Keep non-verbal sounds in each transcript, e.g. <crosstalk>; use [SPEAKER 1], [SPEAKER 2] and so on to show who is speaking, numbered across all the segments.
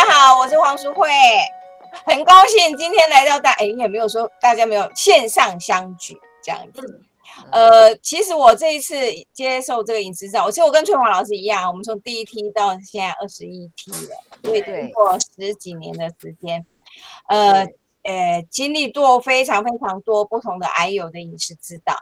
[SPEAKER 1] 家好，我是黄淑慧，很高兴今天来到大哎，也没有说大家没有线上相聚这样子。呃，其实我这一次接受这个饮食照，我其实我跟翠华老师一样，我们从第一梯到现在二十一梯了，对对经过十几年的时间，呃呃，经历过非常非常多不同的癌友的饮食指导。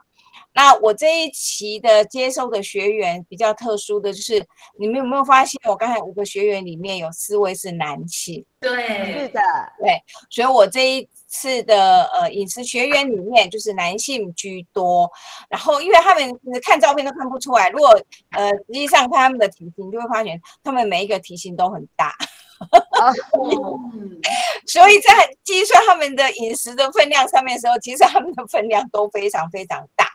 [SPEAKER 1] 那我这一期的接受的学员比较特殊的就是，你们有没有发现，我刚才五个学员里面有四位是男性？
[SPEAKER 2] 对，
[SPEAKER 3] 是的，
[SPEAKER 1] 对，所以我这一次的呃饮食学员里面就是男性居多。然后因为他们看照片都看不出来，如果呃实际上看他们的体型，就会发现他们每一个体型都很大。<laughs> 所以在计算他们的饮食的分量上面的时候，其实他们的分量都非常非常大。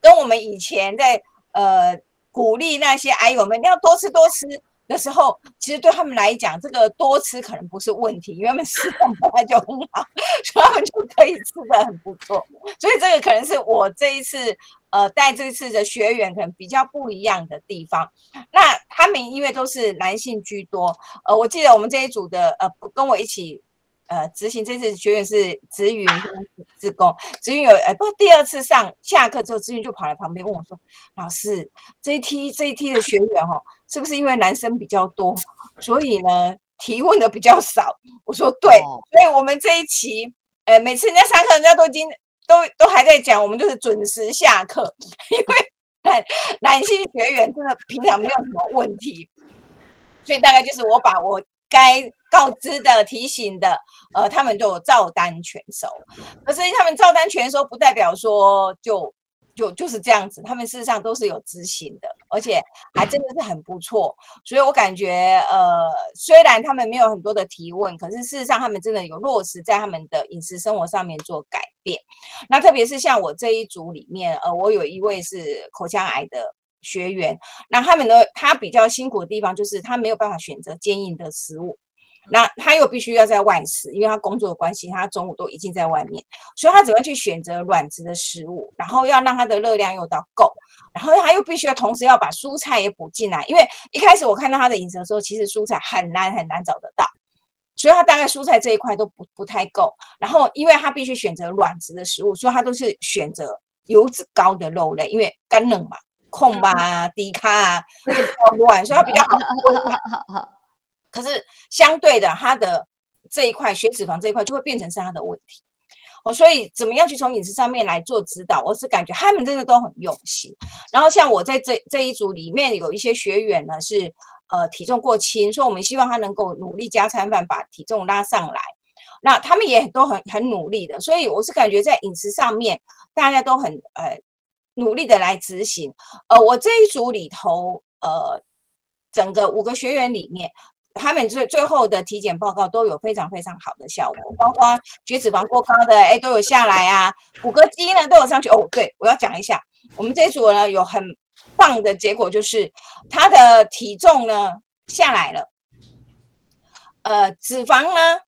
[SPEAKER 1] 跟我们以前在呃鼓励那些癌友们要多吃多吃的时候，其实对他们来讲，这个多吃可能不是问题，因为他们吃的本来就很好，<laughs> 所以他们就可以吃的很不错。所以这个可能是我这一次呃带这次的学员可能比较不一样的地方。那他们因为都是男性居多，呃，我记得我们这一组的呃跟我一起。呃，执行这次学员是子云跟志工，子云有呃，不第二次上下课之后，子云就跑来旁边问我说：“老师，这一梯这一梯的学员哦，是不是因为男生比较多，所以呢提问的比较少？”我说：“对，所以我们这一期，呃，每次人家上课，人家都已经都都还在讲，我们就是准时下课，<laughs> 因为男男性学员真的平常没有什么问题，所以大概就是我把我。”该告知的、提醒的，呃，他们就照单全收。可是他们照单全收，不代表说就就就是这样子。他们事实上都是有执行的，而且还真的是很不错。所以我感觉，呃，虽然他们没有很多的提问，可是事实上他们真的有落实在他们的饮食生活上面做改变。那特别是像我这一组里面，呃，我有一位是口腔癌的。学员，那他们的他比较辛苦的地方就是他没有办法选择坚硬的食物，那他又必须要在外食，因为他工作的关系，他中午都已经在外面，所以他只会去选择软质的食物，然后要让他的热量又到够，然后他又必须要同时要把蔬菜也补进来，因为一开始我看到他的饮食的时候，其实蔬菜很难很难找得到，所以他大概蔬菜这一块都不不太够，然后因为他必须选择软质的食物，所以他都是选择油脂高的肉类，因为干冷嘛。控吧，<laughs> 低卡啊，比较 <laughs> 乱，所以它比较好。<laughs> 可是相对的，它的这一块血脂肪这一块就会变成是它的问题。哦，所以怎么样去从饮食上面来做指导？我是感觉他们真的都很用心。然后像我在这这一组里面有一些学员呢，是呃体重过轻，所以我们希望他能够努力加餐饭，把体重拉上来。那他们也都很很努力的，所以我是感觉在饮食上面大家都很呃。努力的来执行，呃，我这一组里头，呃，整个五个学员里面，他们最最后的体检报告都有非常非常好的效果，包括血脂肪过高的，哎，都有下来啊，骨骼肌呢都有上去。哦，对，我要讲一下，我们这一组呢有很棒的结果，就是他的体重呢下来了，呃，脂肪呢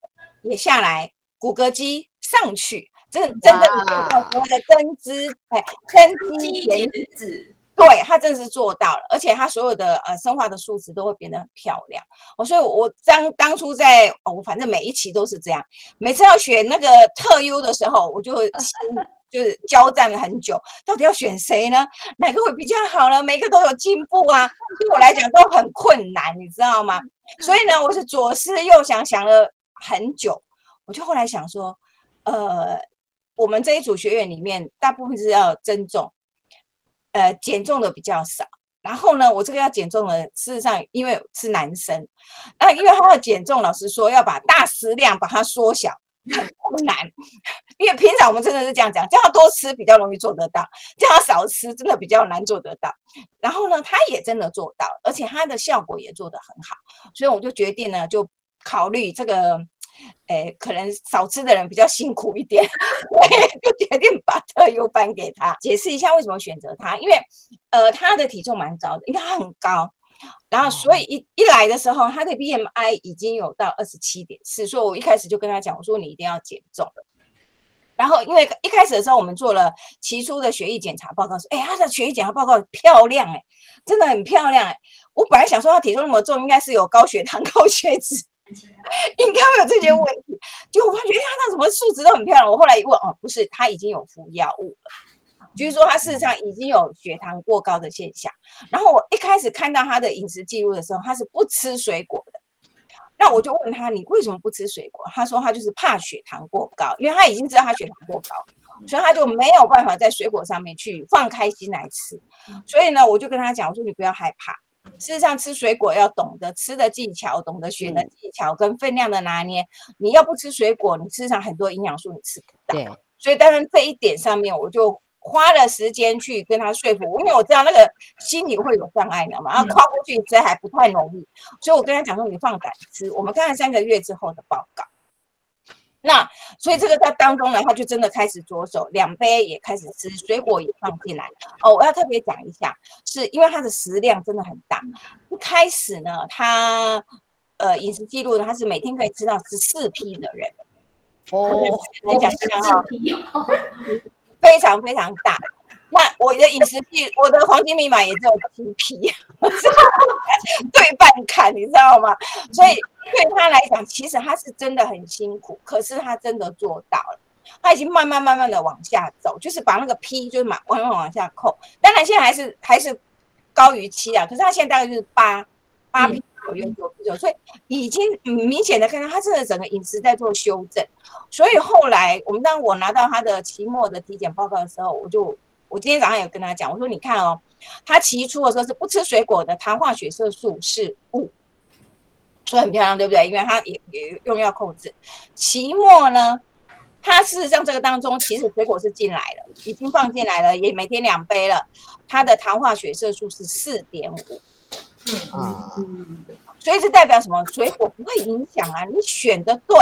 [SPEAKER 1] 也下来，骨骼肌上去。真真的做到所谓的增脂，哎，增肌减脂，对他真的是做到了，而且他所有的呃生化的数值都会变得很漂亮。我所以，我当当初在哦，反正每一期都是这样，每次要选那个特优的时候，我就会就是交战了很久，到底要选谁呢？哪个会比较好呢？每个都有进步啊，对我来讲都很困难，你知道吗？所以呢，我是左思右想，想了很久，我就后来想说，呃。我们这一组学员里面，大部分是要增重，呃，减重的比较少。然后呢，我这个要减重的，事实上因为是男生，那因为他要减重，老实说要把大食量把它缩小很困难。因为平常我们真的是这样讲，叫他多吃比较容易做得到，叫他少吃真的比较难做得到。然后呢，他也真的做到，而且他的效果也做得很好。所以我就决定呢，就考虑这个。哎，可能少吃的人比较辛苦一点，<laughs> 就决定把特优颁给他。解释一下为什么选择他，因为呃，他的体重蛮高的，因为他很高，然后所以一一来的时候，他的 BMI 已经有到二十七点四，所以我一开始就跟他讲，我说你一定要减重。然后因为一开始的时候，我们做了起初的血液检查报告，说，哎，他的血液检查报告漂亮，哎，真的很漂亮，哎。我本来想说他体重那么重，应该是有高血糖、<laughs> 高血脂。<laughs> 应该会有这些问题。结果我发觉，哎，他怎么数值都很漂亮？我后来一问，哦，不是，他已经有服药物了，就是说他事实上已经有血糖过高的现象。然后我一开始看到他的饮食记录的时候，他是不吃水果的。那我就问他，你为什么不吃水果？他说他就是怕血糖过高，因为他已经知道他血糖过高，所以他就没有办法在水果上面去放开心来吃。所以呢，我就跟他讲，我说你不要害怕。事实上，吃水果要懂得吃的技巧，懂得选的技巧跟分量的拿捏。你要不吃水果，你事实上很多营养素你吃不到。对，所以当然这一点上面，我就花了时间去跟他说服，因为我知道那个心理会有障碍的嘛，然后跨过去这还不太容易，所以我跟他讲说，你放胆吃。我们看看三个月之后的报告。那所以这个在当中呢，他就真的开始着手，两杯也开始吃，水果也放进来。哦，我要特别讲一下，是因为他的食量真的很大。一开始呢，他呃饮食记录呢，他是每天可以吃到十四批的人。哦，非常非常非常大。那我的饮食记，<laughs> 我的黄金密码也只有七批，<laughs> 对半砍，你知道吗？所以对他来讲，其实他是真的很辛苦，可是他真的做到了。他已经慢慢慢慢的往下走，就是把那个 P 就是慢慢往下扣。当然现在还是还是高于七啊，可是他现在大概就是八八 P 左右九 P 左右，所以已经明显的看到他真的整个饮食在做修正。所以后来我们当我拿到他的期末的体检报告的时候，我就。我今天早上有跟他讲，我说你看哦，他起初的时候是不吃水果的，糖化血色素是五，说很漂亮，对不对？因为他也也用药控制。期末呢，他事实上这个当中其实水果是进来了，已经放进来了，也每天两杯了。他的糖化血色素是四点五，嗯所以这代表什么？水果不会影响啊，你选的对，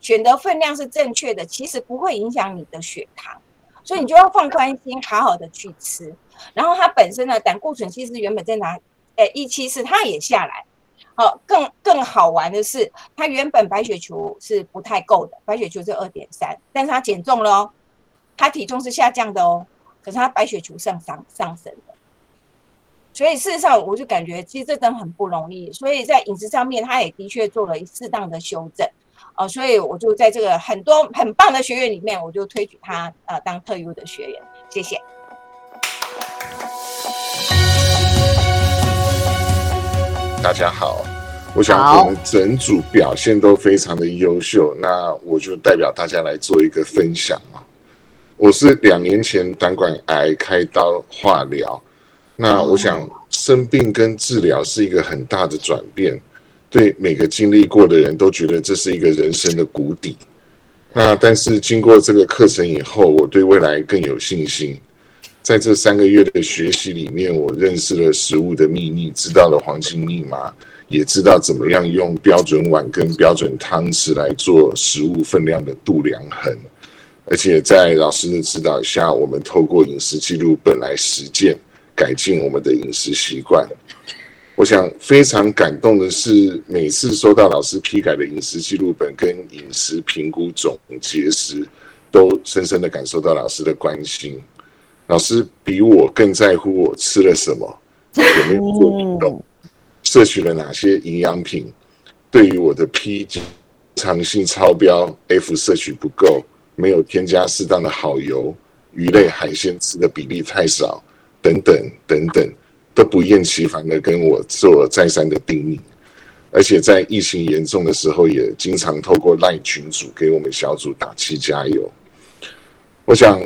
[SPEAKER 1] 选的分量是正确的，其实不会影响你的血糖。所以你就要放宽心，好好的去吃。然后它本身呢，胆固醇其实原本在哪？诶，一七四，它也下来。好，更更好玩的是，它原本白血球是不太够的，白血球是二点三，但是它减重了哦，它体重是下降的哦，可是它白血球上上上升的。所以事实上，我就感觉其实这真的很不容易。所以在饮食上面，它也的确做了适当的修正。哦，所以我就在这个很多很棒的学员里面，我就推举他呃当特优的学员。谢谢。
[SPEAKER 2] 大家好，我想我们整组表现都非常的优秀，那我就代表大家来做一个分享啊。我是两年前胆管癌开刀化疗，那我想生病跟治疗是一个很大的转变。对每个经历过的人都觉得这是一个人生的谷底，那但是经过这个课程以后，我对未来更有信心。在这三个月的学习里面，我认识了食物的秘密，知道了黄金密码，也知道怎么样用标准碗跟标准汤匙来做食物分量的度量衡。而且在老师的指导下，我们透过饮食记录本来实践，改进我们的饮食习惯。我想非常感动的是，每次收到老师批改的饮食记录本跟饮食评估总结时，都深深的感受到老师的关心。老师比我更在乎我吃了什么，有没有做运动，摄取了哪些营养品。对于我的 P 常性超标，F 摄取不够，没有添加适当的好油，鱼类海鲜吃的比例太少，等等等等。都不厌其烦的跟我做再三的叮咛，而且在疫情严重的时候，也经常透过赖群组给我们小组打气加油。我想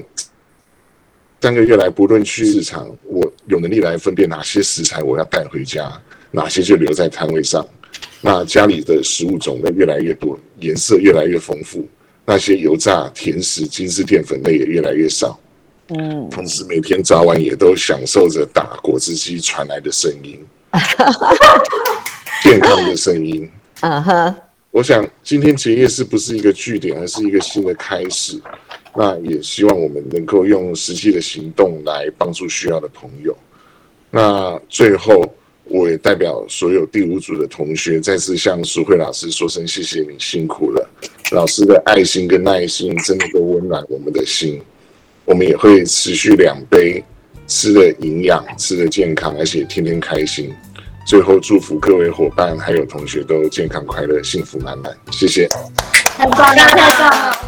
[SPEAKER 2] 三个月来，不论去市场，我有能力来分辨哪些食材我要带回家，哪些就留在摊位上。那家里的食物种类越来越多，颜色越来越丰富，那些油炸、甜食、精致淀粉类也越来越少。嗯，同时每天早晚也都享受着打果汁机传来的声音，健康的声音。<laughs> 嗯哼，我想今天结业是不是一个据点，而是一个新的开始？那也希望我们能够用实际的行动来帮助需要的朋友。那最后，我也代表所有第五组的同学，再次向淑慧老师说声谢谢你辛苦了。老师的爱心跟耐心，真的都温暖我们的心。我们也会持续两杯，吃的营养，吃的健康，而且天天开心。最后祝福各位伙伴还有同学都健康快乐、幸福满满。谢谢。
[SPEAKER 3] 太棒了，太棒了。